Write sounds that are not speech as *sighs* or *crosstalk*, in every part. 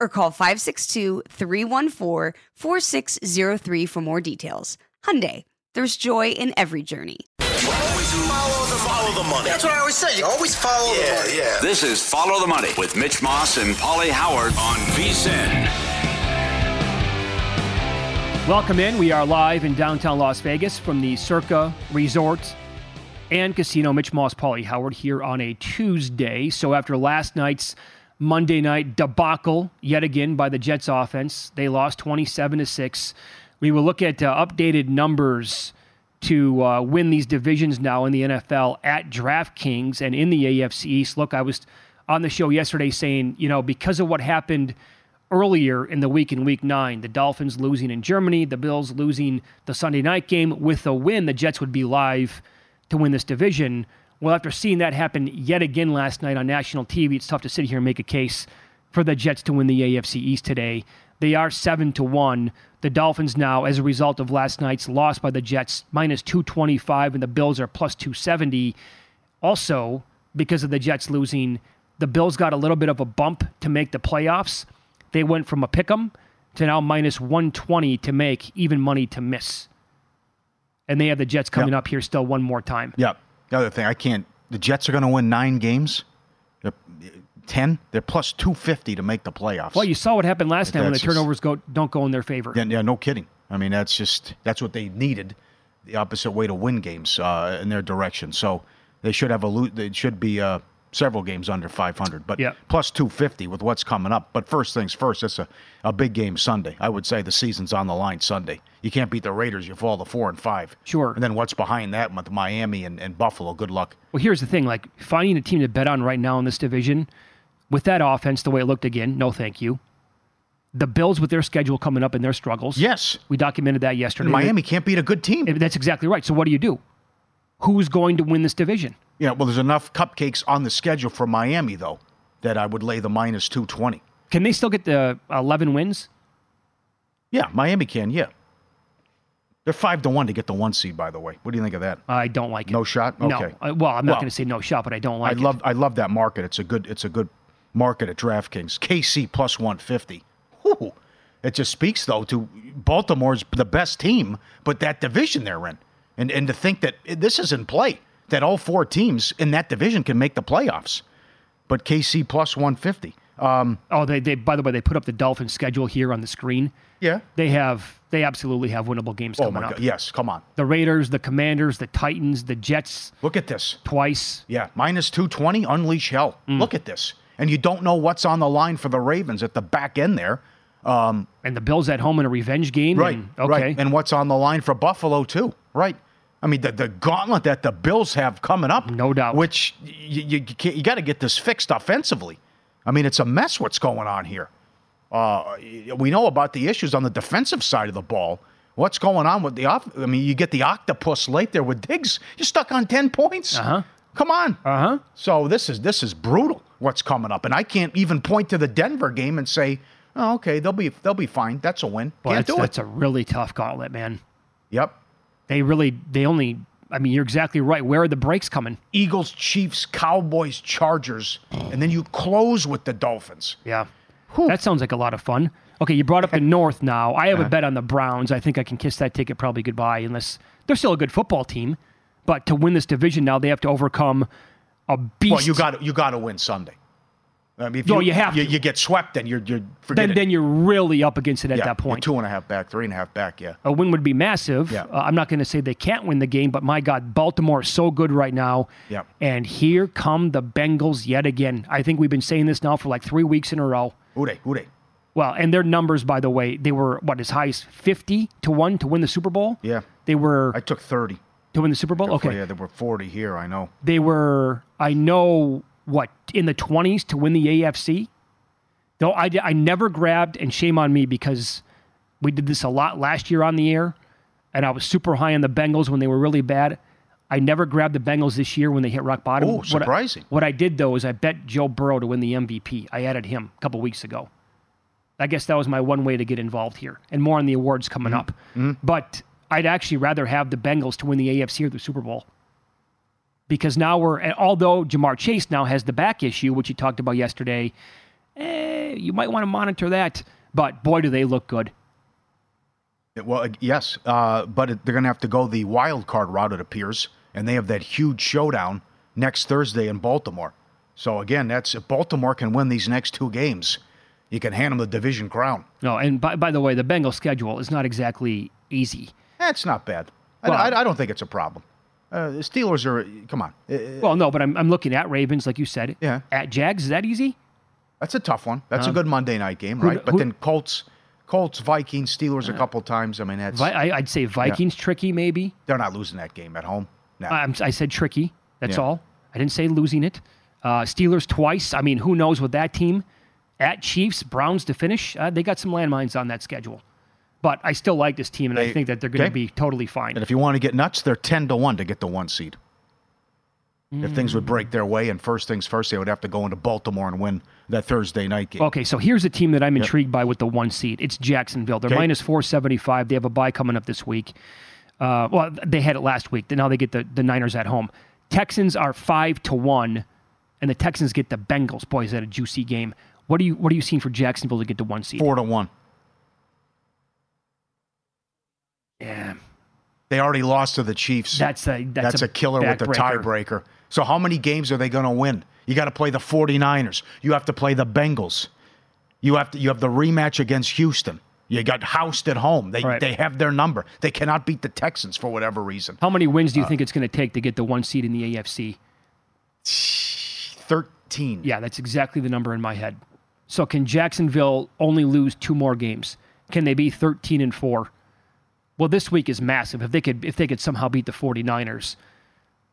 or call 562-314-4603 for more details. Hyundai, there's joy in every journey. Always follow the, follow the money. That's what I always say. You always follow the money. yeah. This is Follow the Money with Mitch Moss and Pauly Howard on VSIN. Welcome in. We are live in downtown Las Vegas from the Circa Resort and Casino. Mitch Moss, Pauly Howard here on a Tuesday. So after last night's Monday night debacle, yet again by the Jets offense, they lost 27 to six. We will look at uh, updated numbers to uh, win these divisions now in the NFL at DraftKings and in the AFC East. Look, I was on the show yesterday saying, you know, because of what happened earlier in the week in week nine, the Dolphins losing in Germany, the Bills losing the Sunday night game, with a win, the Jets would be live to win this division. Well, after seeing that happen yet again last night on national TV, it's tough to sit here and make a case for the Jets to win the AFC East today. They are seven to one. The Dolphins now, as a result of last night's loss by the Jets, minus two twenty five, and the Bills are plus two seventy. Also, because of the Jets losing, the Bills got a little bit of a bump to make the playoffs. They went from a pick 'em to now minus one twenty to make, even money to miss. And they have the Jets coming Yep. up here still one more time. Yeah. The other thing, I can't. The Jets are going to win nine games. They're ten. They're plus two fifty to make the playoffs. Well, you saw what happened last time when the That's just- turnovers go don't go in their favor. yeah, yeah, no kidding. I mean, that's just that's what they needed. The opposite way to win games uh, in their direction. So they should have a lo- they should be uh, several games under five hundred. But Yeah. plus two fifty with what's coming up. But first things first, it's a, a big game Sunday. I would say the season's on the line Sunday. You can't beat the Raiders. You fall to four and five. Sure. And then what's behind that with Miami and, and Buffalo? Good luck. Well, here's the thing: like finding a team to bet on right now in this division, with that offense the way it looked again, no, thank you. The Bills with their schedule coming up and their struggles. Yes. we documented that yesterday. Miami can't beat a good team. That's exactly right. So what do you do? Who's going to win this division? Yeah, well, there's enough cupcakes on the schedule for Miami though that I would lay the minus two twenty. Can they still get the 11 wins? Yeah, Miami can. Yeah, they're five to one to get the one seed. By the way, what do you think of that? I don't like it. No shot. No. Okay. Uh, well, I'm not Well, going to say no shot, but I don't like I it. love I love that market. It's a good it's a good market at DraftKings. KC plus one fifty. It just speaks though to Baltimore's the best team, but that division they're in, and and to think that this is in play that all four teams in that division can make the playoffs, but KC plus one fifty. oh, they, they by the way, they put up the Dolphins schedule here on the screen. Yeah. They have they absolutely have winnable games Oh coming my up. God. Yes. Come on. The Raiders, the Commanders, the Titans, the Jets Look at this. twice. Yeah. Minus two twenty. Unleash hell. Mm. Look at this. And you don't know what's on the line for the Ravens at the back end there. And the Bills at home in a revenge game. Right. and- okay. Right. And what's on the line for Buffalo too. Right. I mean, the, the gauntlet that the Bills have coming up. No doubt. Which you, you, you, you got to get this fixed offensively. I mean, it's a mess what's going on here. Uh, we know about the issues on the defensive side of the ball. What's going on with the off? I mean, you get the octopus late there with Diggs. You're stuck on ten points. Uh-huh. Come on. Uh huh. So this is this is brutal. What's coming up, and I can't even point to the Denver game and say, "Oh, okay, they'll be they'll be fine. That's a win." Well, can't that's, do that's it. a really tough gauntlet, man. yep. They really they only. I mean, you're exactly right. Where are the breaks coming? Eagles, Chiefs, Cowboys, Chargers, and then you close with the Dolphins. Yeah. Whew. That sounds like a lot of fun. Okay, you brought up the North now. I have Uh-huh. a bet on the Browns. I think I can kiss that ticket probably goodbye unless they're still a good football team. But to win this division now, they have to overcome a beast. Well, you got you got to win Sunday. I mean, if No, you have you, you get swept, then you're you're then, it. then you're really up against it at yeah, that point. two and a half back, three and a half back. Yeah. a win would be massive. Yeah. Uh, I'm not going to say they can't win the game, but my God, Baltimore is so good right now. Yeah. And here come the Bengals yet again. I think we've been saying this now for like three weeks in a row. Who they? Who they? Well, and their numbers, by the way, they were what as high as 50 to one to win the Super Bowl. Yeah. They were I took thirty. to win the Super Bowl. Okay. Yeah, there were forty here. I know. They were, I know, what in the 20s to win the AFC. Though I, I never grabbed, and shame on me because we did this a lot last year on the air, and I was super high on the Bengals when they were really bad. I never grabbed the Bengals this year when they hit rock bottom. Ooh, What I- surprising. What I, did though is I bet Joe Burrow to win the MVP. I added him a couple weeks ago. I guess that was my one way to get involved here, and more on the awards coming mm-hmm. up. Mm-hmm. But I'd actually rather have the Bengals to win the AFC or the Super Bowl because now we're and although Ja'Marr Chase now has the back issue, which you talked about yesterday, eh, you might want to monitor that. But boy, do they look good. Well, uh, yes, uh, but they're going to have to go the wild card route, it appears, and they have that huge showdown next Thursday in Baltimore. So again, that's if Baltimore can win these next two games, you can hand them the division crown. No, and by, by the way, the Bengals schedule is not exactly easy. That's not bad. Well- I, I don't think it's a problem. Uh, the Steelers are come on, Uh, Well, no, but I'm, I'm looking at Ravens, like you said. Yeah. At Jags, is that easy? that's a tough one. That's a good Monday night game, Um, who- right? but who- then Colts, Colts, Vikings, Steelers a couple times. I mean, that's Vi- I, I'd say Vikings tricky, maybe. they're not losing that game at home. No. I'm, I said tricky. That's Yeah. all. I didn't say losing it. Uh, Steelers twice. I mean, who knows with that team? At Chiefs, Browns to finish. Uh, they got some landmines on that schedule. But I still like this team, and I think that they're going to okay. be totally fine. And if you want to get nuts, they're 10 to 1 to get the one seed. If things would break their way, and first things first, they would have to go into Baltimore and win that Thursday night game. Okay, so here's a team that I'm intrigued by with the one seed. It's Jacksonville. They're Okay. minus 475. They have a bye coming up this week. Uh, well, they had it last week. Now they get the, the Niners at home. Texans are five to one, and the Texans get the Bengals. Boy, is that a juicy game. What are you What are you seeing for Jacksonville to get the one seed? 4 to 1. They already lost to the Chiefs. that's a that's, That's a killer with the tiebreaker. So, how many games are they going to win? You got to play the 49ers. You have to play the Bengals. You have to you have the rematch against Houston. You got housed at home. They Right. they have their number. They cannot beat the Texans for whatever reason. How many wins do Uh, you think it's going to take to get the one seed in the AFC? 13. Yeah, that's exactly the number in my head. So can Jacksonville only lose two more games? Can they be 13 and 4? Well, this week is massive. If they could if they could somehow beat the 49ers.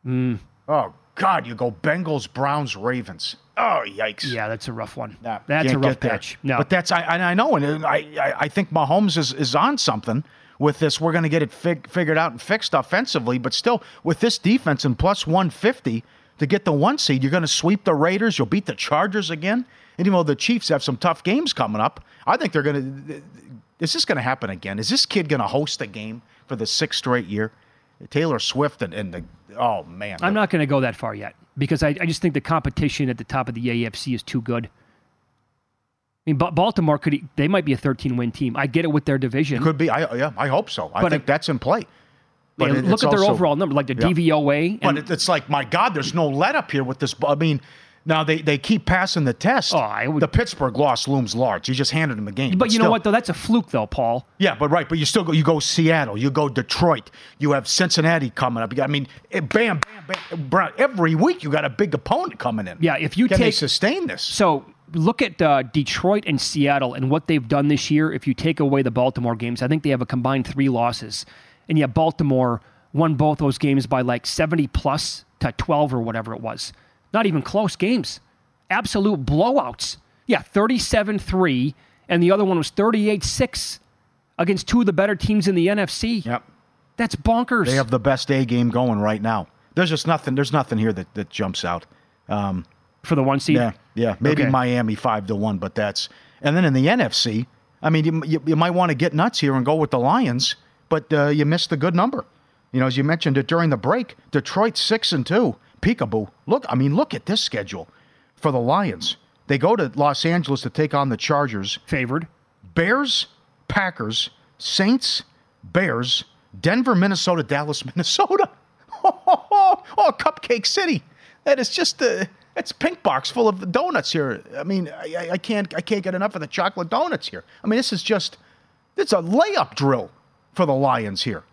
Mm. Oh God, you go Bengals, Browns, Ravens. Oh yikes! Yeah, that's a rough one. Nah, that's a rough patch. No. but that's I and I know, and I I, I think Mahomes is is on something with this. We're going to get it fig, figured out and fixed offensively, but still with this defense and plus one fifty to get the one seed, you're going to sweep the Raiders. You'll beat the Chargers again, and even though the Chiefs have some tough games coming up, I think they're going to. Is this going to happen again? Is this kid going to host a game for the sixth straight year? Taylor Swift and, and the oh man, I'm not going to go that far yet because I, I just think the competition at the top of the AFC is too good. I mean, Baltimore could they might be a 13 win team. I get it with their division. Could be. I yeah. I hope so. I But think it- that's in play. But Yeah, it- look at their also- overall number, like the Yeah. DVOA. But And it- it's like my God, there's no let up here with this. I mean, Now they, they keep passing the test. Oh, I would- the Pittsburgh loss looms large. You just handed them a game. But you know what though? That's a fluke though, Paul. Yeah, but right, but you still go. You go Seattle. You go Detroit. You have Cincinnati coming up. You got, I mean, it, bam, bam, bam. Brown, every week you got a big opponent coming in. Yeah, if you can they take- sustain this? So look at uh, Detroit and Seattle and what they've done this year. If you take away the Baltimore games, I think they have a combined three losses, and yet Baltimore won both those games by like seventy plus to twelve or whatever it was. Not even close games, absolute blowouts. Yeah, 37-3, and the other one was 38-6 against two of the better teams in the NFC. Yep, That's bonkers. they have the best A game going right now. There's just nothing. There's nothing here that, that jumps out. for the one seed. Yeah, yeah. Maybe Okay. Miami five to one, but that's and then in the NFC. I mean, you, you, you might want to get nuts here and go with the Lions, but uh, you missed a good number. You know, as you mentioned it during the break, Detroit six and two. Peekaboo. Look, I mean, look at this schedule for the Lions. They go to Los Angeles to take on the Chargers. Favored. Bears, Packers, Saints, Bears, Denver, Minnesota, Dallas, *laughs* Minnesota. Oh, *laughs* oh, Cupcake City. That is just a it's a pink box full of donuts here. I mean, I, I- I can't I can't get enough of the chocolate donuts here. I mean, this is just it's a layup drill for the Lions here.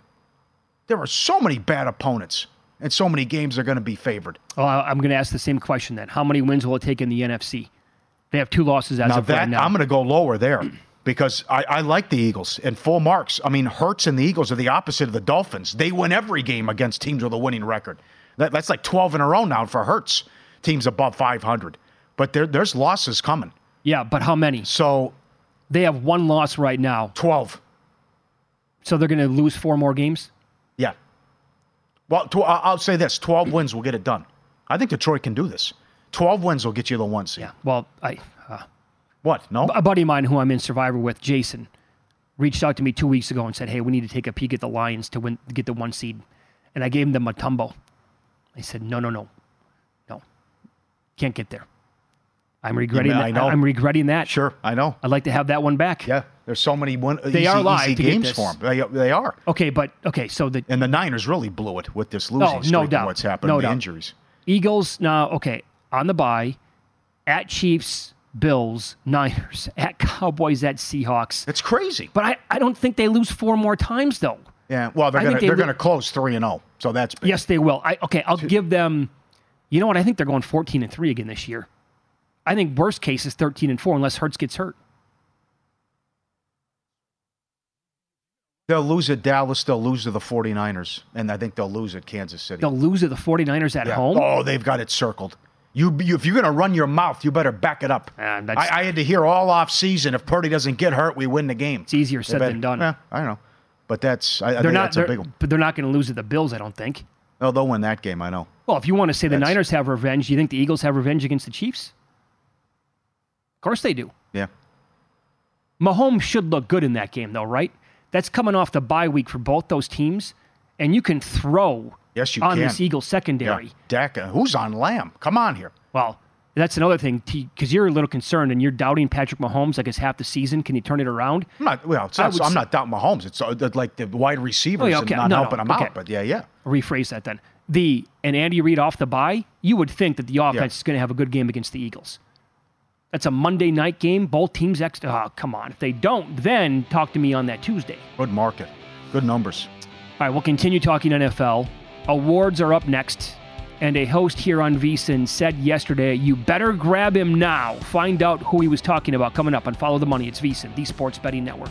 There are so many bad opponents, and so many games are going to be favored. Oh, I'm going to ask the same question then. How many wins will it take in the NFC? They have two losses as now of that right now. I'm going to go lower there because I, I like the Eagles and full marks. I mean, Hurts and the Eagles are the opposite of the Dolphins. They win every game against teams with a winning record. That, that's like 12 in a row now for Hurts, teams above 500. But there, there's losses coming. yeah, but how many? So They have one loss right now, 12. so they're going to lose four more games. Yeah. Well, tw- I- I'll say this 12 wins will get it done. I think Detroit can do this. 12 wins will get you the one seed. Yeah. Well, I uh, What? No? a buddy of mine who I'm in Survivor with, Jason, reached out to me two weeks ago and said, "Hey, we need to take a peek at the Lions to win, get the one seed," and I gave him the Mutombo. I said, "No, no, no, no, can't get there. I'm regretting I that. know. I'm regretting that. Sure, I know. I'd like to have that one back. Yeah, there's so many one, They easy, are live games for them. They, they are. Okay, but okay, so the And the Niners really blew it with this oh, losing Oh, no doubt. what's happened, No the doubt. injuries. Eagles now okay on the bye, at Chiefs, Bills, *laughs* Niners, at Cowboys, at Seahawks. It's crazy. But I, I don't think they lose four more times though. Yeah, well, they're I gonna they they're lo- gonna close three and zero, so that's big. Yes, they will. I okay, I'll give them. You know what? I think they're going 14 and three again this year. I think worst case is 13 and four unless Hurts gets hurt. They'll lose at Dallas. They'll lose to the 49ers, and I think they'll lose at Kansas City. They'll lose to the 49ers at Yeah. home. Oh, they've got it circled. You, you if you're gonna run your mouth, you better back it up. Ah, I, I had to hear all off season. If Purdy doesn't get hurt, we win the game. It's easier said better- than done. Yeah, I don't know, but that's I, I they're think not. that's they're- big one. But they're not going to lose to the Bills. I don't think. Oh, they'll win that game. I know. Well, if you want to say the Niners have revenge, do you think the Eagles have revenge against the Chiefs? Of course they do. Yeah. Mahomes should look good in that game, though, right? That's coming off the bye week for both those teams, and you can throw Yes, you on can. this Eagles secondary. Yeah. Dak, uh, who's on Lamb? Come on here. Well, that's another thing because you're a little concerned and you're doubting Patrick Mahomes like it's half the season. Can he turn it around? I'm not. Well, not, I'm not doubting Mahomes. It's uh, like the wide receivers Oh, yeah, okay. and not No, no, helping him okay. out. But yeah, yeah. Rephrase that then. The and Andy Reid off the bye, you would think that the offense is going to have a good game against the Eagles. That's a Monday night game. Both teams ex. Oh, come on. If they don't, then talk to me on that Tuesday. Good market. Good numbers. All right, we'll continue talking NFL. Awards are up next. And a host here on VSIN said yesterday, you better grab him now. Find out who he was talking about coming up on Follow the Money. It's VSIN, the Sports Betting Network.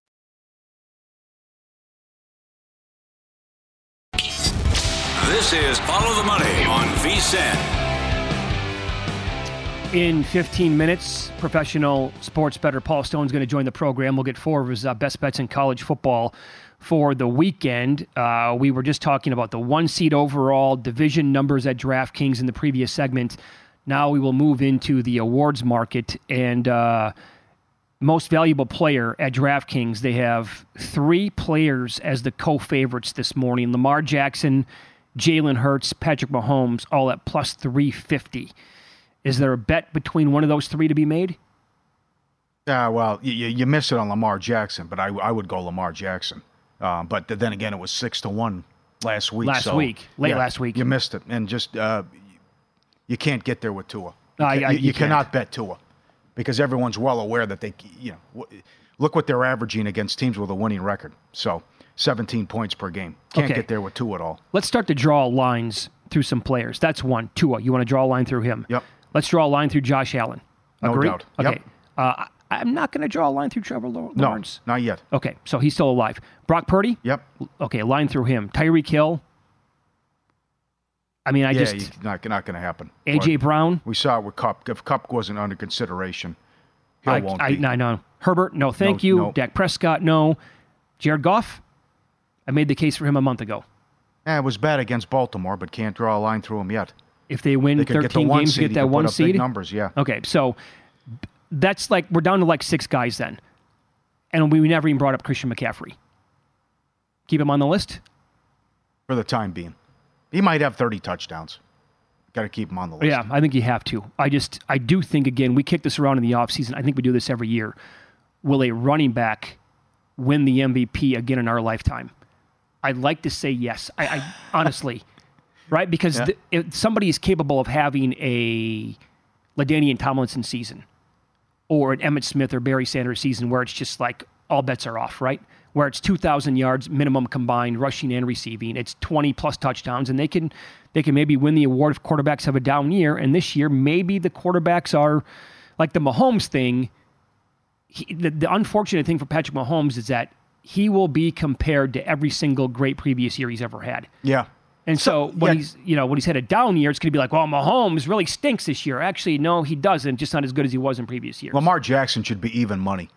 This is Follow the Money on VSIN. In 15 minutes, professional sports bettor Paul Stone's going to join the program. We'll get four of his uh, best bets in college football for the weekend. Uh, we were just talking about the one seed overall division numbers at DraftKings in the previous segment. Now we will move into the awards market and uh, most valuable player at DraftKings. They have three players as the co favorites this morning Lamar Jackson, Jalen Hurts, Patrick Mahomes, all at plus 350. Is there a bet between one of those three to be made? Yeah, well, you, you miss it on Lamar Jackson, but I, I would go Lamar Jackson. Um, but then again, it was six to one last week. Last so, week, late yeah, last week. you missed it, and just uh, you can't get there with Tua. I- you, I- you you cannot bet Tua because everyone's well aware that they, you know, look what they're averaging against teams with a winning record. So, 17 points per game. Can't Okay. get there with Tua at all. Let's start to draw lines through some players. That's one. Tua, you want to draw a line through him? Yep. Let's draw a line through Josh Allen. No Agree? doubt. Yep. Okay. Uh, I'm not going to draw a line through Trevor Law- No, not yet. Okay, so he's still alive. Brock Purdy? Yep. Okay, line through him. Tyreek Hill? I mean, I yeah, just. not not going to happen. A.J. But Brown? We saw it with Kupp. If Kupp wasn't under consideration, Hill I, won't I, be. no, no. Herbert? No, thank No, you. no. Dak Prescott? No. Jared Goff? I made the case for him a month ago. Eh, it was bad against Baltimore, but can't draw a line through him yet. If they win They could get the 13 games, seed. get that one seed. Numbers, yeah. Okay, so that's like we're down to like six guys then, and we never even brought up Christian McCaffrey. Keep him on the list. For the time being, he might have 30 touchdowns. Got to keep him on the list. Yeah, I think you have to. I just I do think again we kick this around in the offseason. I think we do this every year. Will a running back win the MVP again in our lifetime? I'd like to say yes. I, I *laughs* honestly, right? Because Yeah. th- if somebody is capable of having a LaDainian Tomlinson season, or an Emmitt Smith or Barry Sanders season where it's just like all bets are off, right? Where it's 2,000 yards minimum combined, rushing and receiving. It's 20 plus touchdowns, and they can they can maybe win the award if quarterbacks have a down year. And this year, maybe the quarterbacks are like the Mahomes thing. He, the, the unfortunate thing for Patrick Mahomes is that he will be compared to every single great previous year he's ever had. Yeah. And so, when yeah. he's you know when he's had a down year, it's going to be like, well, Mahomes really stinks this year. Actually, no, he doesn't. Just not as good as he was in previous years. Lamar Jackson should be even money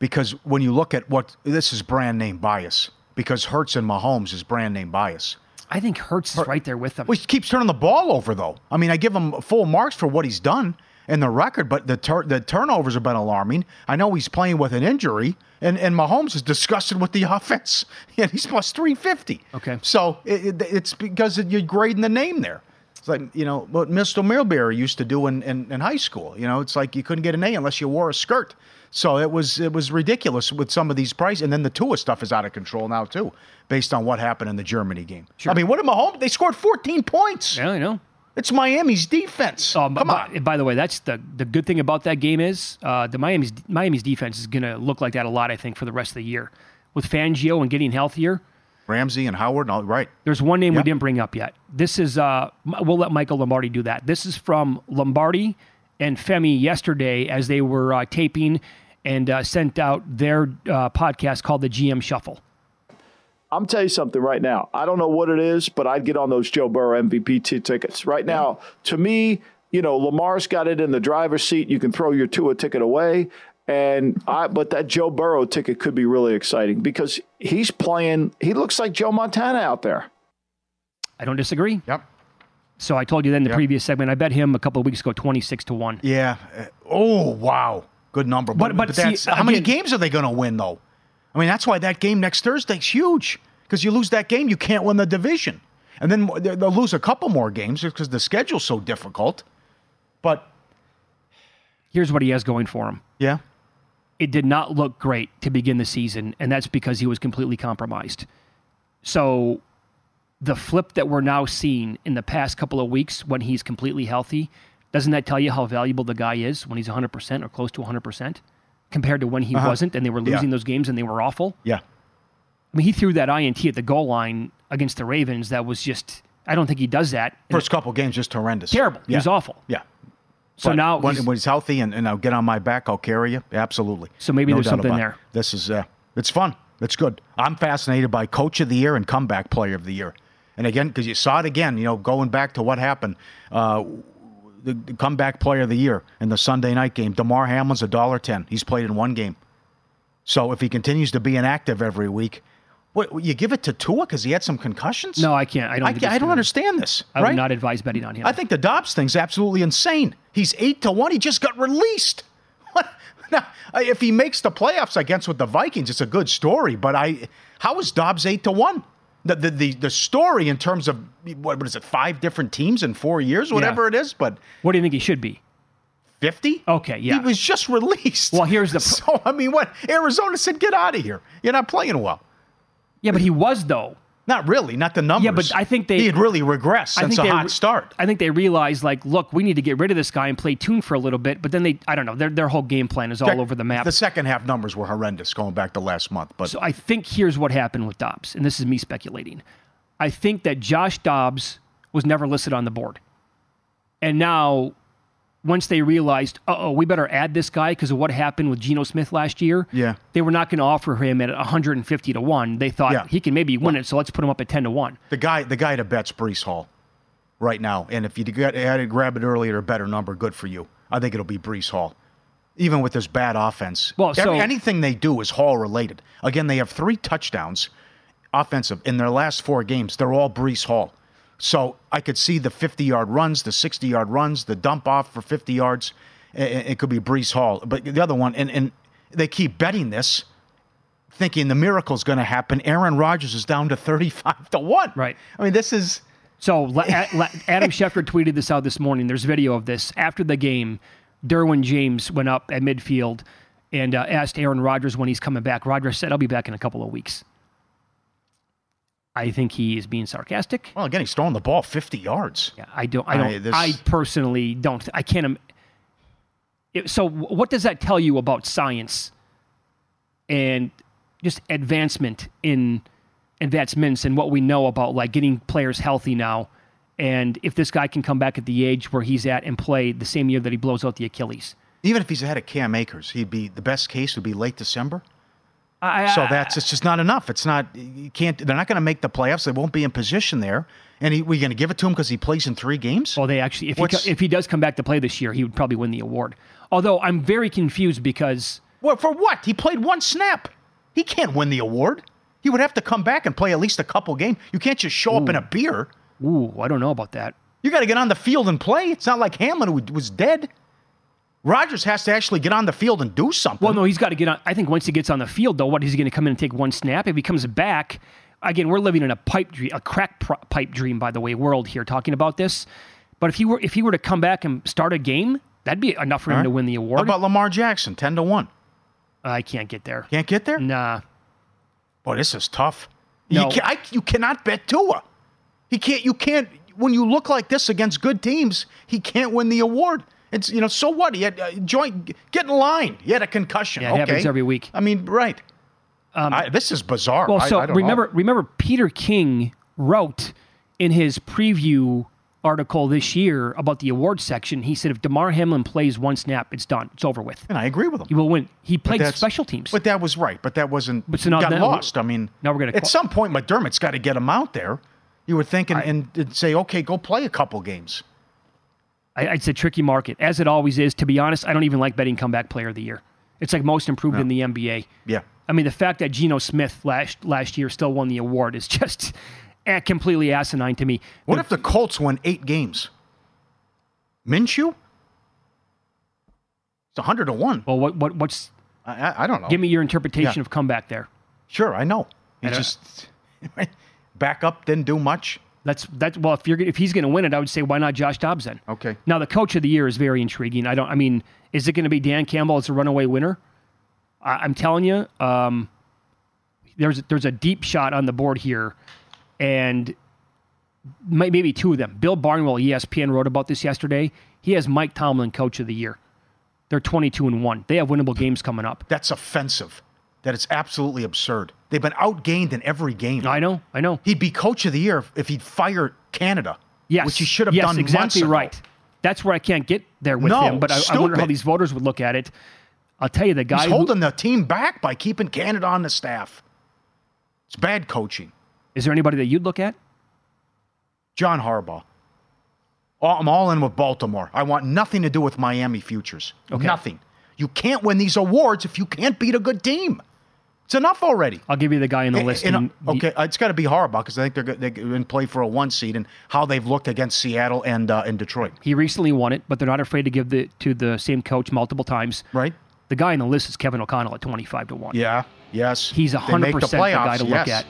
because when you look at what this is brand name bias because Hurts and Mahomes is brand name bias. I think Hurts is right there with them. Well, he keeps turning the ball over though. I mean, I give him full marks for what he's done in the record, but the tur- the turnovers have been alarming. I know he's playing with an injury, and, and Mahomes is disgusted with the *laughs* offense, and he's plus three fifty. Okay. so it, it, it's because you're grading the name there. It's like you know what Mr. Millberry used to do in, in, in high school. You know, it's like you couldn't get an A unless you wore a skirt. So it was it was ridiculous with some of these prices, and then the Tua stuff is out of control now too, based on what happened in the Germany game. I mean, what did Mahomes? They scored 14 points. yeah, I know. It's Miami's defense. Um, Come by, on. By the way, that's the the good thing about that game is uh, the Miami's Miami's defense is going to look like that a lot. I think for the rest of the year, with Fangio and getting healthier. Ramsey and Howard, all right. There's one name we didn't bring up yet. This is uh, we'll let Michael Lombardi do that. This is from Lombardi and Femi yesterday as they were uh, taping and uh, sent out their uh, podcast called the GM Shuffle. I'm tell you something right now. I don't know what it is, but I'd get on those Joe Burrow MVP t- tickets right now. To me, you know, Lamar's got it in the driver's seat. You can throw your Tua ticket away, and I. But that Joe Burrow ticket could be really exciting because he's playing. He looks like Joe Montana out there. I don't disagree. Yep. So I told you then in the Yep. previous segment, I bet him a couple of weeks ago 26 to 1. Yeah. Oh, wow. Good number. But- but see, that's, how many games are they going to win, though? I mean, that's why that game next Thursday is huge. Because you lose that game, you can't win the division. And then they- they'll lose a couple more games because the schedule's so difficult. But, Here's what he has going for him. yeah. it did not look great to begin the season, and that's because he was completely compromised. So, the flip that we're now seeing in the past couple of weeks when he's completely healthy, doesn't that tell you how valuable the guy is when he's 100% or close to 100% compared to when he wasn't and they were Uh-huh. Yeah. losing those games and they were awful? Yeah. I mean, he threw that INT at the goal line against the Ravens. That was just, I don't think he does that. First couple games, just horrendous. terrible. He was awful. Yeah. So But now when, he's- when he's healthy and, and I'll get on my back, I'll carry you. Absolutely. So maybe there's something it. there. This is uh, it's fun. It's good. I'm fascinated by Coach of the Year and Comeback Player of the Year. And again, because you saw it again, you know, going back to what happened, uh, the, the Comeback Player of the Year in the Sunday night game, Damar Hamlin's a dollar ten. He's played in one game. So if he continues to be inactive every week, what you give it to Tua because he had some concussions? no, I can't. I don't. I, I don't understand this. I right? would not advise betting on him. I think the Dobbs thing's absolutely insane. He's eight to one. He just got released. What? *laughs* Now, if he makes the playoffs against with the Vikings, it's a good story. But I, how is Dobbs eight to one? The the the, the story in terms of what, what is it? Five different teams in four years, whatever it is. But what do you think he should be? fifty. Okay, yeah. He was just released. Well, here's the- *laughs* So I mean, what Arizona said? Get out of here. You're not playing well. Yeah, but he was though. Not really. Not the numbers. Yeah, but I think they- he had really regressed since a hot start. I think they realized like, look, we need to get rid of this guy and play tune for a little bit. But then they, I don't know, their their whole game plan is all over the map. The second half numbers were horrendous going back to last month. But So I think here's what happened with Dobbs, and this is me speculating. I think that Josh Dobbs was never listed on the board, and now once they realized, uh oh, we better add this guy because of what happened with Geno Smith last year. Yeah. they were not going to offer him at 150 to one. They thought Yeah. he can maybe win it, so let's put him up at 10 to one. The guy, the guy to bet's Breece Hall, right now. And if you got- had to grab it earlier, a better number, good for you. I think it'll be Breece Hall, even with this bad offense. Well, Every- so- anything they do is Hall related. Again, they have three touchdowns, offensive in their last four games. They're all Breece Hall. So I could see the 50 yard runs, the 60 yard runs, the dump off for 50 yards. It could be Breece Hall, but the other one, and and they keep betting this thinking the miracle's going to happen. Aaron Rodgers is down to 35 to 1. Right. I mean, this is So la- a- la- Adam Schefter tweeted this out this morning. There's video of this after the game. Derwin James went up at midfield and uh, asked Aaron Rodgers when he's coming back. Rodgers said, "I'll be back in a couple of weeks." I think he is being sarcastic. well, again, he's throwing the ball 50 yards. Yeah, I don't. I don't. I- this- I personally don't. I can't. im- It, so, what does that tell you about science and just advancement in advancements and what we know about like getting players healthy now? And if this guy can come back at the age where he's at and play the same year that he blows out the Achilles, Even if he's ahead of Cam Akers, he'd be the best case would be late December. I, So that's it's just not enough. It's not you can't. They're not going to make the playoffs. They won't be in position there. And he, we're going to give it to him because he plays in three games. Well, they actually, if he, What's- co- if he does come back to play this year, he would probably win the award. Although I'm very confused because What for? What? He played one snap. He can't win the award. He would have to come back and play at least a couple games. You can't just show up in a beer. ooh, I don't know about that. You got to get on the field and play. It's not like Hamlin who was dead. Rodgers has to actually get on the field and do something. Well, no, he's got to get on. I think once he gets on the field, though, what is he going to come in and take one snap? If he comes back, again, we're living in a pipe dream, a crack pipe dream, by the way, world here talking about this. But if he were if he were to come back and start a game, that'd be enough for him All to win the How award. about Lamar Jackson, ten to one? I can't get there. Can't get there. Nah. Boy, this is tough. No. You, can, I, you cannot bet Tua. He can't. You can't. When you look like this against good teams, he can't win the award. It's you know. So what? He had uh, joint. Get in line. He had a concussion. Yeah, it okay. happens every week. I mean, right. I, this is bizarre. Well, so I don't remember, know. remember, Peter King wrote in his preview article this year about the awards section. He said if Damar Hamlin plays one snap, it's done. It's over with. and I agree with him. He will win. He played special teams. But that was right. But that wasn't. But so now got lost. I mean, now we're gonna at qu- some point McDermott's got to get him out there. You would think and, and, and say, okay, go play a couple games. I, it's a tricky market, as it always is. To be honest, I don't even like betting comeback player of the year. It's like most improved in the NBA. Yeah. I mean, the fact that Geno Smith last last year still won the award is *laughs* just completely asinine to me. What if the Colts won eight games? Minshew? It's a hundred to one. Well, what what what's? I, I, don't know. Give me your interpretation Yeah. of comeback there. Sure, I know. He uh, just *laughs* back up, didn't do much. That's that's well. If you're if he's going to win it, I would say why not Josh Dobbs then? Okay. Now the coach of the year is very intriguing. I don't. I mean, is it going to be Dan Campbell as a runaway winner? I, I'm telling you, um, there's there's a deep shot on the board here, and may- maybe two of them. Bill Barnwell, ESPN, wrote about this yesterday. He has Mike Tomlin coach of the year. They're 22 and one. They have winnable games coming up. That's offensive. That is absolutely absurd. They've been outgained in every game. I know. I know. He'd be coach of the year if he'd fire Canada. Yes, which he should have yes, done exactly right. That's where I can't get there with No, him. But I, I wonder how these voters would look at it. I'll tell you, the guy He's who- holding the team back by keeping Canada on the staff. It's bad coaching. Is there anybody that you'd look at? John Harbaugh. I'm all in with Baltimore. I want nothing to do with Miami futures. Okay. Nothing. You can't win these awards if you can't beat a good team. It's enough already. I'll give you the guy in the list. and, and okay, it's got to be Harbaugh because I think they're go- they're play for a one seed and how they've looked against Seattle and uh, and Detroit. He recently won it, but they're not afraid to give the to the same coach multiple times. Right? The guy in the list is Kevin O'Connell at twenty five to one. Yeah. Yes. He's They 100% the playoffs, guy to look yes. at.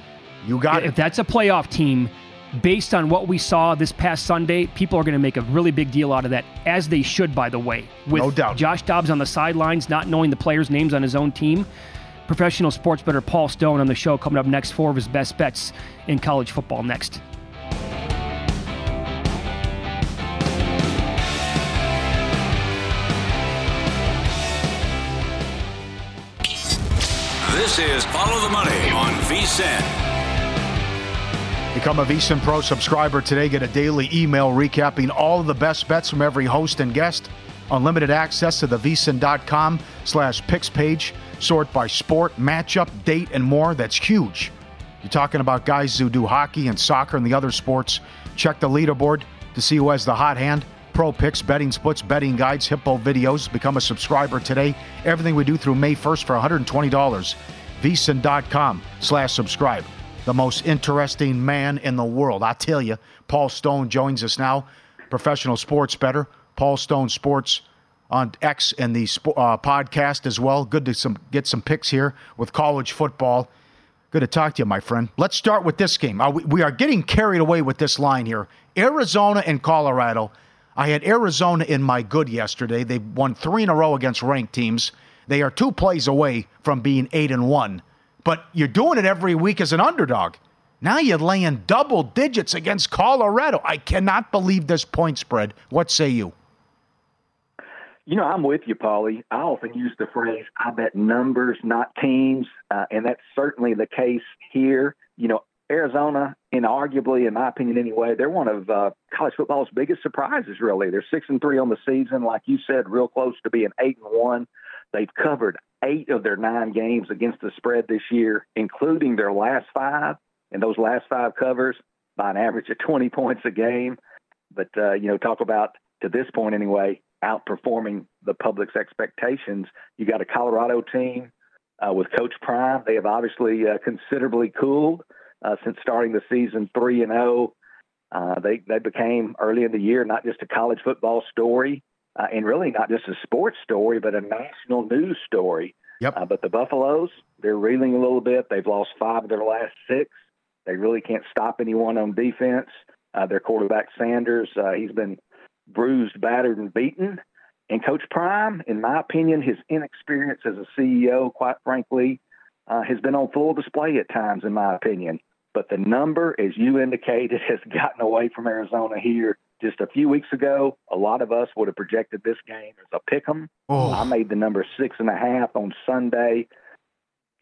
You got If it. that's a playoff team, based on what we saw this past Sunday, people are going to make a really big deal out of that, as they should, by the way. With No doubt. Josh Dobbs on the sidelines, not knowing the players' names on his own team. Professional sports bettor Paul Stone on the show coming up next. Four of his best bets in college football next. This is Follow the Money on VSIN. Become a VSiN Pro subscriber today. Get a daily email recapping all of the best bets from every host and guest. Unlimited access to the VSiN.com slash picks page. Sort by sport, matchup, date, and more. That's huge. You're talking about guys who do hockey and soccer and the other sports. Check the leaderboard to see who has the hot hand. Pro picks, betting splits, betting guides, hippo videos. Become a subscriber today. Everything we do through May 1st for $120. VSiN.com slash subscribe. The most interesting man in the world. I tell you, Paul Stone joins us now. Professional sports better. Paul Stone Sports on X and the uh, podcast as well. Good to some get some picks here with college football. Good to talk to you, my friend. Let's start with this game. Uh, we, we are getting carried away with this line here. Arizona and Colorado. I had Arizona in my good yesterday. They won three in a row against ranked teams. They are two plays away from being eight and one. But you're doing it every week as an underdog. Now you're laying double digits against Colorado. I cannot believe this point spread. What say you? You know, I'm with you, Paulie. I often use the phrase, I bet numbers, not teams. Uh, and that's certainly the case here. You know, Arizona, inarguably, in my opinion anyway, they're one of uh, college football's biggest surprises, really. They're six and three on the season, like you said, real close to being eight and one. They've covered eight of their nine games against the spread this year, including their last five. And those last five covers by an average of 20 points a game. But, uh, you know, talk about, to this point anyway, outperforming the public's expectations. You got a Colorado team uh, with Coach Prime. They have obviously uh, considerably cooled uh, since starting the season three and zero. Uh, they they became early in the year not just a college football story, uh, and really not just a sports story, but a national news story. Yep. Uh, but the Buffaloes, they're reeling a little bit. They've lost five of their last six. They really can't stop anyone on defense. Uh, their quarterback Sanders, uh, he's been bruised, battered, and beaten. And Coach Prime, in my opinion, his inexperience as a CEO, quite frankly, uh, has been on full display at times, in my opinion. But the number, as you indicated, *laughs* has gotten away from Arizona here. Just a few weeks ago, a lot of us would have projected this game as a pick 'em. Oh. I made the number six and a half on Sunday.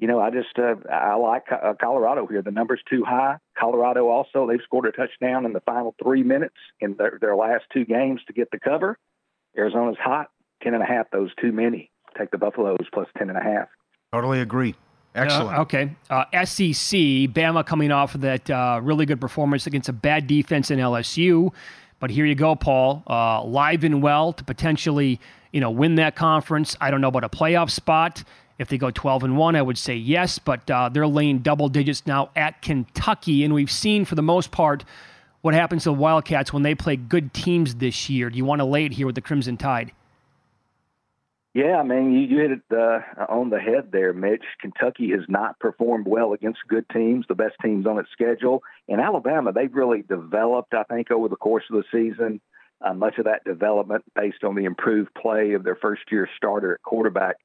You know, I just uh, I like uh, Colorado here. The number's too high. Colorado also they've scored a touchdown in the final three minutes in their, their last two games to get the cover. Arizona's hot, ten and a half. Those too many. Take the Buffaloes plus ten and a half. Totally agree. Excellent. Uh, okay. Uh, SEC, Bama coming off of that uh, really good performance against a bad defense in LSU. But here you go, Paul. Uh, live and well to potentially, you know, win that conference. I don't know about a playoff spot. If they go 12 and 1, I would say yes, but uh, they're laying double digits now at Kentucky. And we've seen, for the most part, what happens to the Wildcats when they play good teams this year. Do you want to lay it here with the Crimson Tide? Yeah, I mean, you, you hit it uh, on the head there, Mitch. Kentucky has not performed well against good teams, the best teams on its schedule. In Alabama, they've really developed, I think, over the course of the season. Uh, much of that development based on the improved play of their first year starter at quarterback.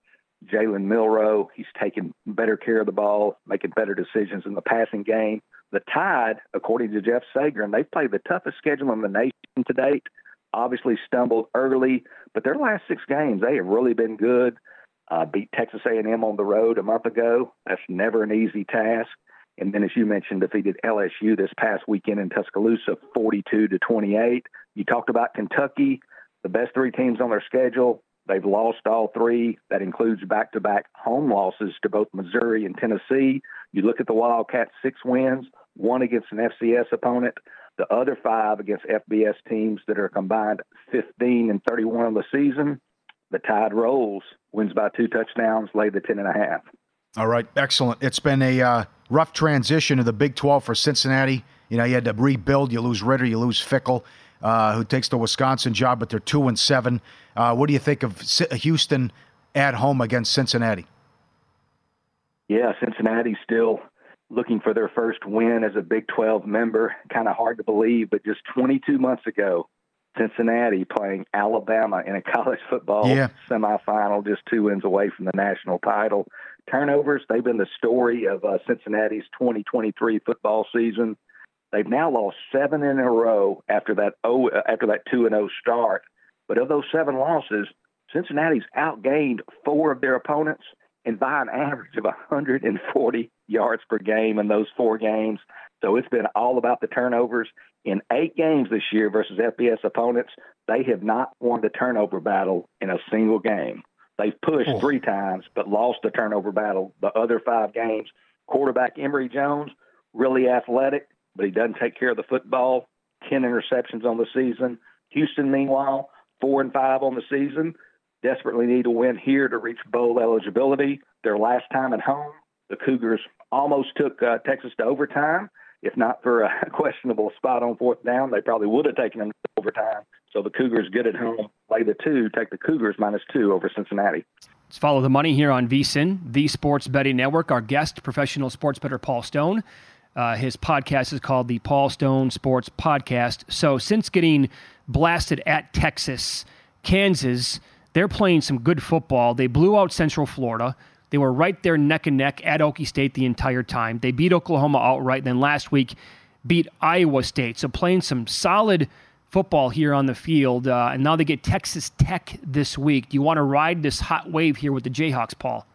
Jalen Milroe. He's taking better care of the ball, making better decisions in the passing game. The Tide, according to Jeff Sagarin, they've played the toughest schedule in the nation to date. Obviously stumbled early, but their last six games they have really been good. Uh, beat Texas A&M on the road a month ago. That's never an easy task. And then, as you mentioned, defeated LSU this past weekend in Tuscaloosa, 42 to 28. You talked about Kentucky, the best three teams on their schedule. They've lost all three. That includes back to back home losses to both Missouri and Tennessee. You look at the Wildcats, six wins, one against an FCS opponent, the other five against FBS teams that are combined 15 and 31 on the season. The Tide rolls, wins by two touchdowns, lay the 10 and a half. All right, excellent. It's been a uh, rough transition to the Big 12 for Cincinnati. You know, you had to rebuild. You lose Ridder, you lose Fickell uh, who takes the Wisconsin job, but they're two and seven. Uh, what do you think of Houston at home against Cincinnati? Yeah, Cincinnati still looking for their first win as a Big 12 member. Kind of hard to believe, but just 22 months ago, Cincinnati playing Alabama in a college *laughs* football yeah. semifinal, just two wins away from the national title. Turnovers, they've been the story of uh, Cincinnati's 2023 football season. They've now lost seven in a row after that oh after that two and zero oh start. But of those seven losses, Cincinnati's outgained four of their opponents and by an average of 140 yards per game in those four games. So it's been all about the turnovers. In eight games this year versus FBS opponents, they have not won the turnover battle in a single game. They've pushed oh. three times, but lost the turnover battle the other five games. Quarterback Emory Jones, really athletic, but he doesn't take care of the football. Ten interceptions on the season. Houston, meanwhile, four and five on the season. Desperately need to win here to reach bowl eligibility. Their last time at home, the Cougars almost took uh, Texas to overtime. If not for a *laughs* questionable spot on fourth down, they probably would have taken them to overtime. So the Cougars get at home, play the two, take the Cougars minus two over Cincinnati. Let's follow the money here on VSIN, the Sports Betting Network. Our guest, professional sports bettor Paul Stone. Uh, his podcast is called the Paul Stone Sports Podcast. So, since getting blasted at Texas, Kansas, they're playing some good football. They blew out Central Florida. They were right there neck and neck at Okie State the entire time. They beat Oklahoma outright. Then last week, beat Iowa State. So, playing some solid football here on the field. Uh, and now they get Texas Tech this week. Do you want to ride this hot wave here with the Jayhawks, Paul?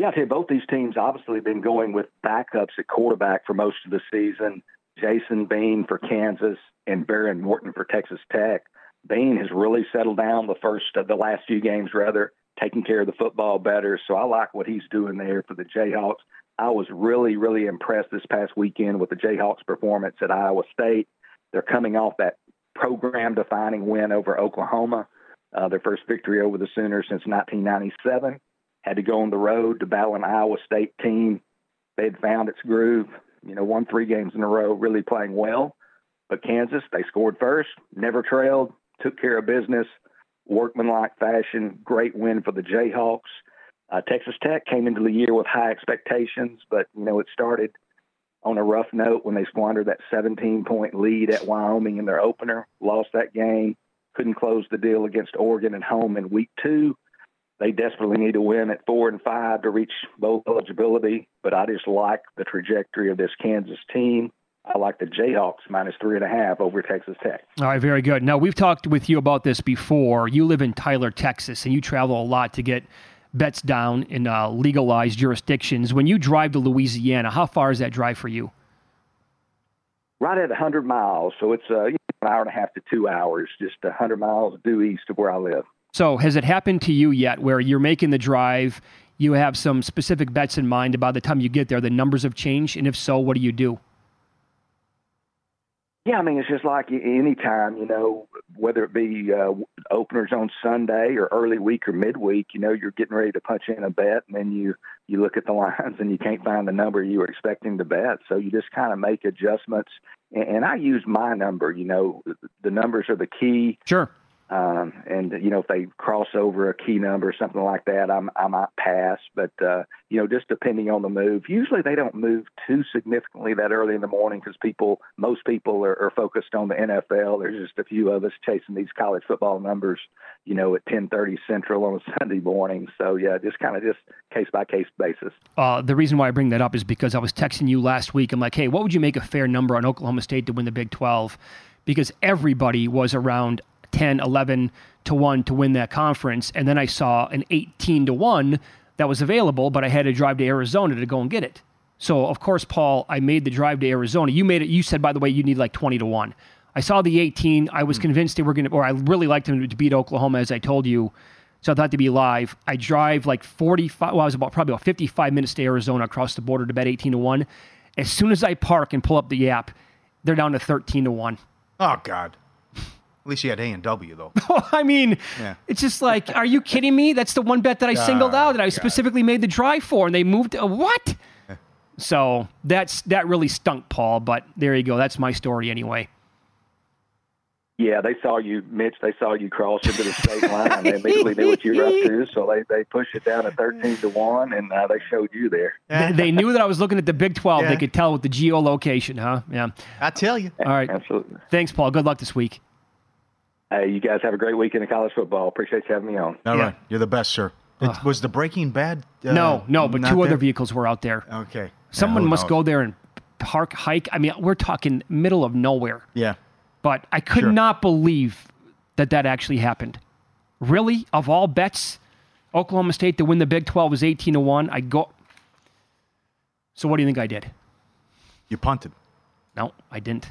Yeah, I tell you, both these teams obviously been going with backups at quarterback for most of the season. Jason Bean for Kansas and Behren Morton for Texas Tech. Bean has really settled down the first of the last few games, rather taking care of the football better. So I like what he's doing there for the Jayhawks. I was really, really impressed this past weekend with the Jayhawks' performance at Iowa State. They're coming off that program-defining win over Oklahoma, uh, their first victory over the Sooners since 1997 had to go on the road to battle an Iowa State team. They had found its groove, you know, won three games in a row, really playing well. But Kansas, they scored first, never trailed, took care of business, workmanlike fashion, great win for the Jayhawks. Uh, Texas Tech came into the year with high expectations, but you know it started on a rough note when they squandered that 17 point lead at Wyoming in their opener, lost that game, couldn't close the deal against Oregon at home in week two they desperately need to win at four and five to reach bowl eligibility. But I just like the trajectory of this Kansas team. I like the Jayhawks minus three and a half over Texas Tech. All right, very good. Now we've talked with you about this before. You live in Tyler, Texas, and you travel a lot to get bets down in uh, legalized jurisdictions. When you drive to Louisiana, how far is that drive for you? Right at 100 miles, so it's uh, an hour and a half to two hours, just 100 miles due east of where I live. So, has it happened to you yet where you're making the drive? You have some specific bets in mind, and by the time you get there, the numbers have changed. And if so, what do you do? Yeah, I mean, it's just like any time, you know, whether it be uh, openers on Sunday or early week or midweek, you know, you're getting ready to punch in a bet, and then you you look at the *laughs* lines and you can't find the number you were expecting to bet, so you just kind of make adjustments. And, and I use my number. You know, the numbers are the key. Sure. Um, and you know, if they cross over a key number or something like that, I'm, I might pass. But uh, you know, just depending on the move. Usually, they don't move too significantly that early in the morning because people, most people, are, are, focused on the NFL. There's just a few of us chasing these college football numbers. You know, at 10:30 Central on a *laughs* Sunday morning. So yeah, just kind of just case by case basis. Uh, the reason why I bring that up is because I was texting you last week. I'm like, hey, what would you make a fair number on Oklahoma State to win the Big 12? Because everybody was around 10, 11 to 1 to win that conference. And then I saw an 18 to 1 that was available, but I had to drive to Arizona to go and get it. So, of course, Paul, I made the drive to Arizona. You made it, you said, by the way, you need like 20 to 1. I saw the 18. I was mm. convinced they were going to, or I really liked them to beat Oklahoma, as I told you. So I thought to be live. I drive like 45, well, I was about probably about 55 minutes to Arizona across the border to bet 18 to 1. As soon as I park and pull up the app, they're down to 13 to 1. Oh, God. At least you had A and W though. *laughs* I mean, yeah. it's just like, are you kidding me? That's the one bet that I singled out that I specifically made the drive for, and they moved. Uh, what? *laughs* so that's that really stunk, Paul. But there you go. That's my story anyway. Yeah, they saw you, Mitch. They saw you cross into the state line. They immediately knew what you were up to, *laughs* so they, they pushed it down to thirteen to one, and uh, they showed you there. They, they, knew that I was looking at the Big Twelve. Yeah. They could tell with the geolocation, huh? Yeah. I tell you. All right. Absolutely. Thanks, Paul. Good luck this week. Hey, you guys have a great weekend of college football. Appreciate you having me on. All yeah. right, You're the best, sir. It, was the Breaking Bad? Uh, no, no, but two there? other vehicles were out there. Okay. Someone yeah, must go there and park, hike. I mean, we're talking middle of nowhere. Yeah. But I could sure. not believe that that actually happened. Really? Of all bets, Oklahoma State to win the Big 12 was 18 to 1. I go. So what do you think I did? You punted. No, I didn't.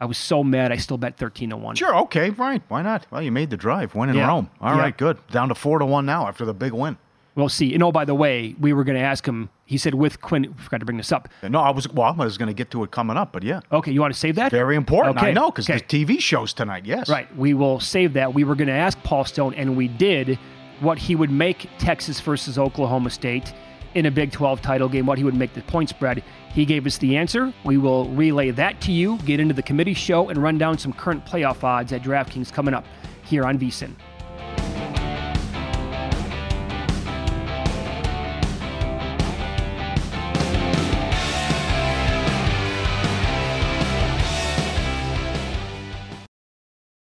I was so mad. I still bet thirteen to one. Sure, okay, right. Why not? Well, you made the drive. Win in yeah. Rome. All yeah. right, good. Down to four to one now after the big win. We'll see. You oh, know, by the way, we were going to ask him. He said with Quinn. Forgot to bring this up. No, I was. Well, I was going to get to it coming up, but yeah. Okay, you want to save that? Very important. Okay. I know because okay. the TV shows tonight. Yes. Right. We will save that. We were going to ask Paul Stone, and we did, what he would make Texas versus Oklahoma State in a Big 12 title game, what he would make the point spread. He gave us the answer. We will relay that to you, get into the committee show, and run down some current playoff odds at DraftKings coming up here on VSIN.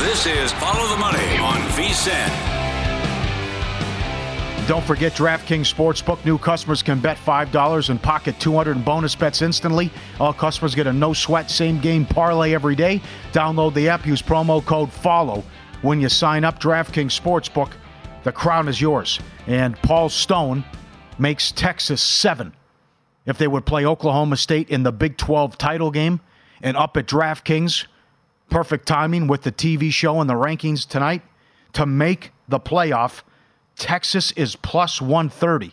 This is Follow the Money on VSIN. Don't forget DraftKings Sportsbook. New customers can bet $5 and pocket 200 in bonus bets instantly. All customers get a no sweat same game parlay every day. Download the app, use promo code FOLLOW when you sign up. DraftKings Sportsbook. The crown is yours. And Paul Stone makes Texas 7 if they would play Oklahoma State in the Big 12 title game and up at DraftKings. Perfect timing with the TV show and the rankings tonight to make the playoff. Texas is plus 130.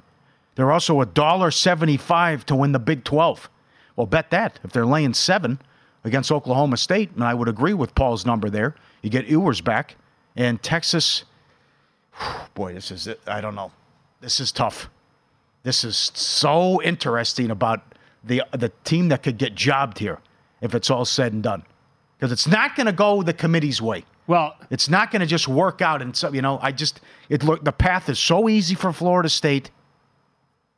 They're also a dollar 75 to win the Big 12. Well, bet that if they're laying seven against Oklahoma State, and I would agree with Paul's number there. You get Ewers back, and Texas. *sighs* Boy, this is it. I don't know. This is tough. This is so interesting about the the team that could get jobbed here if it's all said and done, because it's not going to go the committee's way. Well, It's not going to just work out, and so you know, I just it look the path is so easy for Florida State.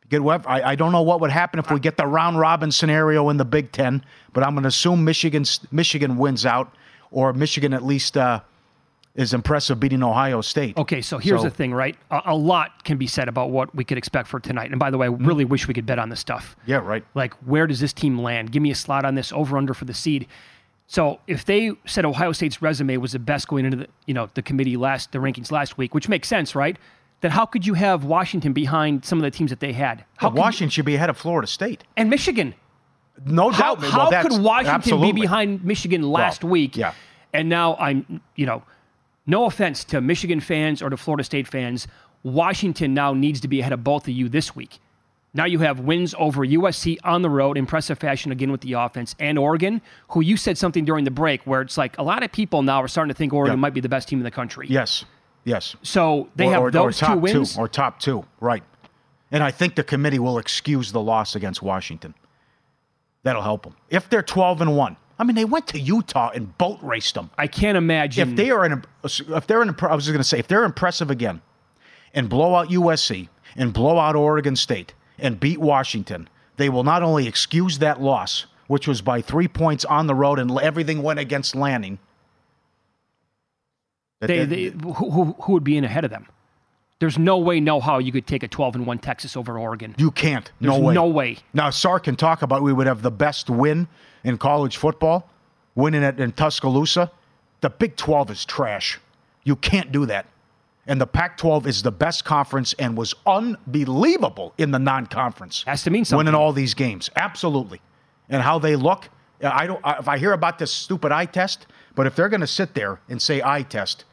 Get whoever, I, I don't know what would happen if we get the round robin scenario in the Big Ten, but I'm going to assume Michigan Michigan wins out, or Michigan at least uh, is impressive beating Ohio State. Okay, so here's So- the thing, right? A, a lot can be said about what we could expect for tonight. And by the way, I Mm-hmm. really wish we could bet on this stuff. Yeah, right. Like, where does this team land? Give me a slot on this over under for the seed. So if they said Ohio State's resume was the best going into the you know the committee last the rankings last week, which makes sense, right? Then how could you have Washington behind some of the teams that they had? How could- Washington should be ahead of Florida State. and Michigan? No How, doubt. Well, how could Washington absolutely. be behind Michigan last Well, week? yeah. And now I'm, you know, no offense to Michigan fans or to Florida State fans, Washington now needs to be ahead of both of you this week. Now you have wins over USC on the road, impressive fashion again with the offense, and Oregon, who you said something during the break where it's like a lot of people now are starting to think Oregon Yeah. might be the best team in the country. Yes. Yes. So they or, have or, those or top two wins. or top two, right? And I think the committee will excuse the loss against Washington. That'll help them if they're twelve and one. I mean, they went to Utah and boat raced them. I can't imagine. If they are an, if they're an, I was just going to say, if they're impressive again, and blow out USC and blow out Oregon State and beat Washington, they will not only excuse that loss, which was by three points on the road and everything went against Lanning. they, they- who, who, who would be in ahead of them? There's no way, no how you could take a 12 and 1 Texas over Oregon. You can't. No way. no way. Now, Sark can talk about we would have the best win in college football, winning it in Tuscaloosa. The Big 12 is trash. You can't do that. And the Pac 12 is the best conference and was unbelievable in the non conference. Has to mean something. Winning all these games. Absolutely. And how they look. I don't. If I hear about this stupid eye test, but if they're going to sit there and say eye test,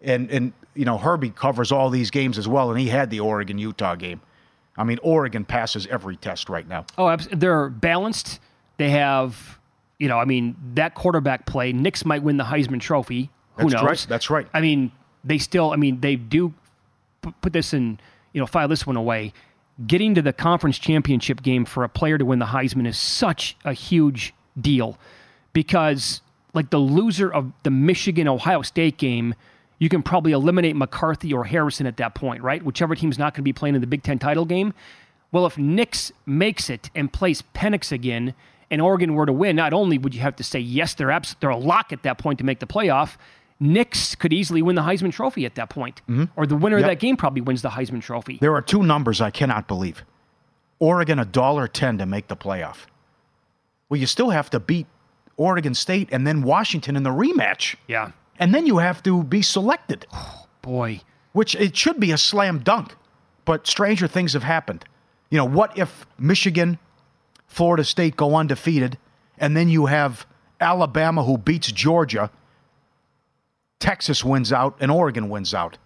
and and you know Herbie covers all these games as well, and he had the Oregon Utah game. I mean, Oregon passes every test right now. Oh, they're balanced. They have, you know, I mean, that quarterback play. Nix might win the Heisman Trophy. Who That's knows? right. That's right. I mean, they still. I mean, they do put this in. You know, file this one away. Getting to the conference championship game for a player to win the Heisman is such a huge deal because, like, the loser of the Michigan Ohio State game, you can probably eliminate McCarthy or Harrison at that point, right? Whichever team's not going to be playing in the Big Ten title game. Well, if Nix makes it and plays Penix again, and Oregon were to win, not only would you have to say yes, they're abs- they're a lock at that point to make the playoff. Nix could easily win the Heisman Trophy at that point, mm-hmm. or the winner Yep. of that game probably wins the Heisman Trophy. There are two numbers I cannot believe. Oregon a dollar ten to make the playoff. Well, you still have to beat Oregon State and then Washington in the rematch, Yeah, and then you have to be selected, *sighs* boy, which it should be a slam dunk. But stranger things have happened. You know, what if Michigan, Florida State go undefeated, and then you have Alabama who beats Georgia, Texas wins out, and Oregon wins out?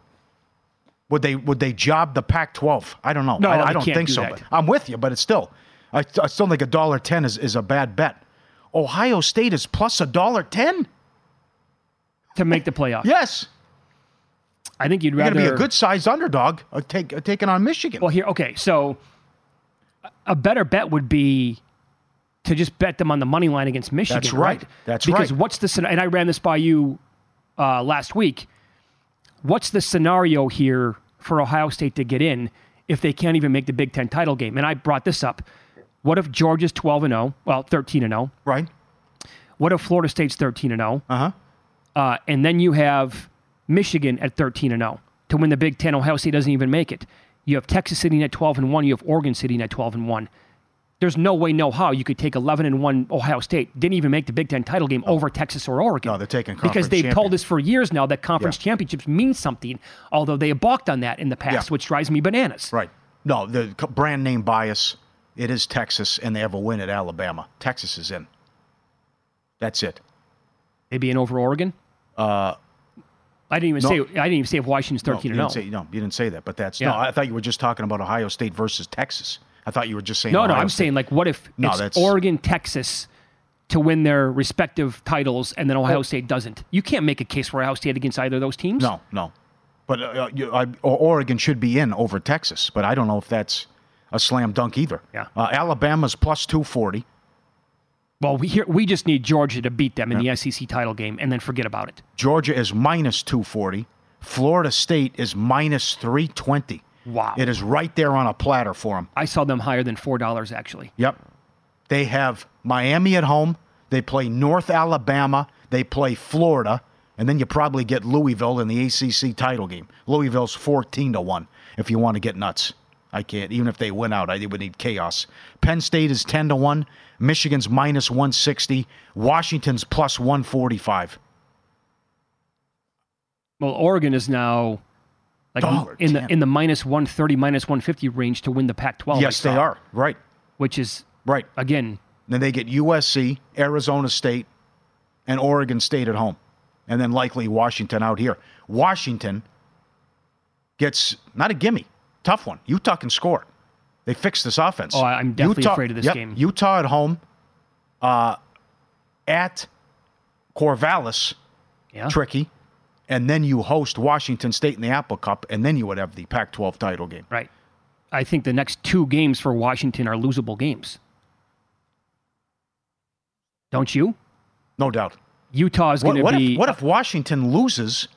Would they would they job the Pac-12? I don't know. No, I, I don't think do so. I'm with you, but it's still. I, I still think a dollar ten is, is a bad bet. Ohio State is plus a dollar ten. to make the playoff. Yes, I think you'd you're rather to be a good sized underdog. Uh, take uh, taking on Michigan. Well, here, okay, so a better bet would be to just bet them on the money line against Michigan. That's right. That's because right. Because what's the and I ran this by you uh, last week. What's the scenario here for Ohio State to get in if they can't even make the Big Ten title game? And I brought this up. What if Georgia's twelve and zero? Well, thirteen and zero. right? What if Florida State's thirteen and zero? Uh huh. Uh, and then you have Michigan at 13 and 0 to win the Big Ten. Ohio State doesn't even make it. You have Texas sitting at 12 and 1. You have Oregon sitting at 12 and 1. There's no way, no how you could take 11 and 1 Ohio State. Didn't even make the Big Ten title game over Texas or Oregon. No, they're taking because they've told us for years now that conference Yeah. championships mean something. Although they have balked on that in the past, Yeah. which drives me bananas. Right. No, the brand name bias. It is Texas, and they have a win at Alabama. Texas is in. That's it. They being over Oregon. Uh, I didn't even no. say. I didn't even say if Washington's No, 13 you and didn't 0. say no. You didn't say that, but that's Yeah. no. I thought you were just talking about Ohio State versus Texas. I thought you were just saying. No, no, I'm State. saying like, what if No, it's that's- Oregon, Texas to win their respective titles, and then Ohio Oh. State doesn't? You can't make a case for Ohio State against either of those teams. no, no. But uh, you, I, Oregon should be in over Texas, but I don't know if that's a slam dunk either. Yeah. Uh, Alabama's plus two forty. Well, we here we just need Georgia to beat them in the SEC title game, and then forget about it. Georgia is minus two forty. Florida State is minus three twenty. Wow. It is right there on a platter for them. I saw them higher than four dollars actually. Yep. They have Miami at home. They play North Alabama. They play Florida. And then you probably get Louisville in the ACC title game. Louisville's 14 to 1 if you want to get nuts. I can't. Even if they win out, I would need chaos. Penn State is 10 to 1. Michigan's minus 160. Washington's plus 145. Well, Oregon is now like Dollar in the in the minus one thirty, minus one fifty range to win the Pac-12. Yes, they are. Right. Which is Right. again, Then they get USC, Arizona State, and Oregon State at home. And then likely Washington out here. Washington gets not a gimme, tough one. Utah can score. They fixed this offense. Oh, I'm definitely afraid of this yep, game. Utah at home, uh, at Corvallis, yeah. tricky. And then you host Washington State in the Apple Cup, and then you would have the Pac 12 title game. Right. I think the next two games for Washington are losable games. Don't you? No doubt. Utah is going to what be if, what if Washington loses?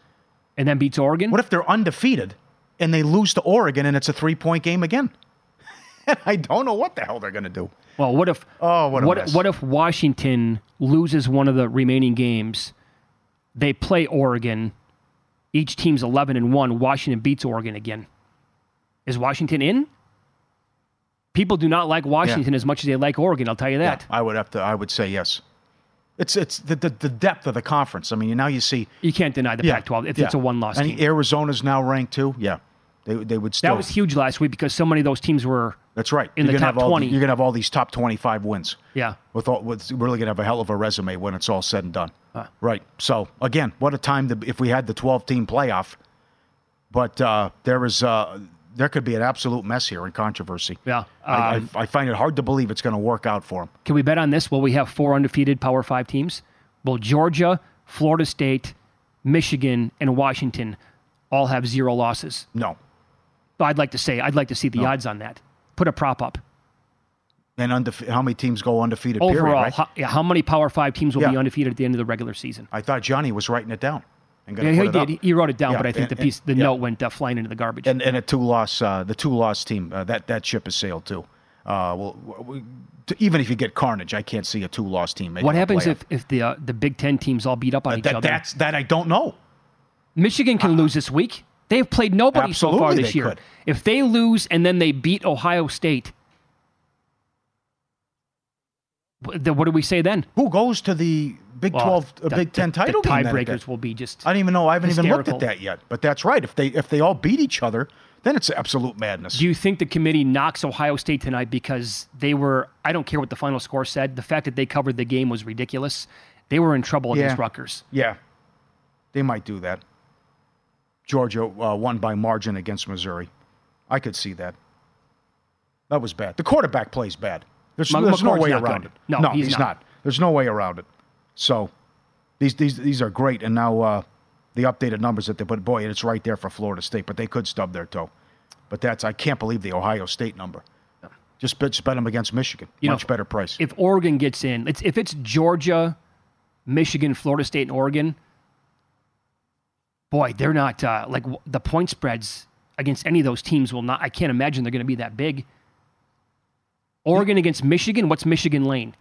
and then beats Oregon. What if they're undefeated and they lose to Oregon and it's a three point game again? *laughs* I don't know what the hell they're going to do. well, what if Oh, what a what, mess. what if Washington loses one of the remaining games? They play Oregon. Each team's 11 and 1. Washington beats Oregon again. Is Washington in? People do not like Washington as much as they like Oregon, I'll tell you that. I would have to. I would say yes. It's it's the the, the depth of the conference. I mean, now you see. You can't deny the Yeah, Pac-12 if yeah. it's a one-loss And team. Arizona's now ranked too. Yeah, they they would still. that was huge last week because so many of those teams were That's right. in You're the top all 20. you're gonna have all these top twenty five wins. yeah. With all, with really gonna have a hell of a resume when it's all said and done. Right. So again, what a time to, if we had the twelve team playoff. But uh, there is uh, there could be an absolute mess here in controversy. Yeah. I, Um, I, I find it hard to believe it's going to work out for them. Can we bet on this? Will we have four undefeated Power Five teams? Will Georgia, Florida State, Michigan, and Washington all have zero losses? No. I'd like to say, I'd like to see the odds on that. Put a prop up. And undefe- how many teams go undefeated? period, Overall, right? how, yeah, how many Power Five teams will be undefeated at the end of the regular season? I thought Johnny was writing it down. And Yeah, he it did. up. He wrote it down, Yeah, but I think and- the piece, the yeah. note went uh, flying into the garbage. And and a two loss, uh, the two loss team uh, that that ship has sailed too. Uh, well, we, even if you get Carnage, I can't see a two loss team. what happens if, if the uh, the Big Ten teams all beat up on each that, other? that's that I don't know. Michigan can lose this week. They've played nobody so far this year. could. If they lose and then they beat Ohio State, what do we say then? Who goes to the Big Well, Twelve, uh, the- Big Ten the- title the game? tiebreakers will be just. I don't even know. I haven't even looked at that yet. But that's right. If they if they all beat each other, then it's absolute madness. Do you think the committee knocks Ohio State tonight because they were? I don't care what the final score said. The fact that they covered the game was ridiculous. They were in trouble against Yeah. Rutgers. Yeah, they might do that. Georgia uh, won by margin against Missouri. I could see that. That was bad. The quarterback plays bad. There's, M- there's no way around it. No, he's he's, not. not. There's no way around it. So these these these are great, and now uh, the updated numbers that they put, boy, it's right there for Florida State, but they could stub their toe. But that's I can't believe the Ohio State number. Just bet, just bet them against Michigan. You know, Much better price. If Oregon gets in, it's, if it's Georgia, Michigan, Florida State, and Oregon, boy, they're not uh, like the point spreads against any of those teams will not. I can't imagine they're going to be that big. Oregon against Michigan. What's Michigan lane?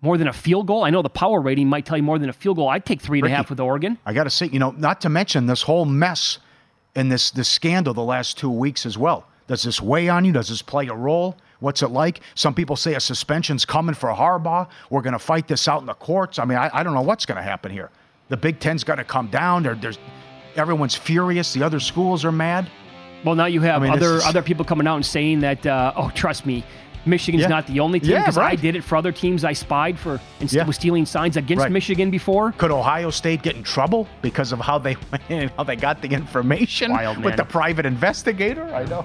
More than a field goal? I know the power rating might tell you more than a field goal. I'd take three and a half Ricky, with Oregon. I got to say, you know, not to mention this whole mess and this this scandal the last two weeks as well. Does this weigh on you? Does this play a role? What's it like? Some people say a suspension's coming for Harbaugh. We're going to fight this out in the courts. I mean, I, I don't know what's going to happen here. The Big Ten's got to come down. There, there's everyone's furious. The other schools are mad. Well, now you have I mean, other is- other people coming out and saying that, uh, oh, trust me, Michigan's Yeah. not the only team Yeah, because I did it for other teams I spied for and Yeah. was stealing signs against Right. Michigan before. Could Ohio State get in trouble because of how they *laughs* how they got the information Wild, with the private investigator? I know.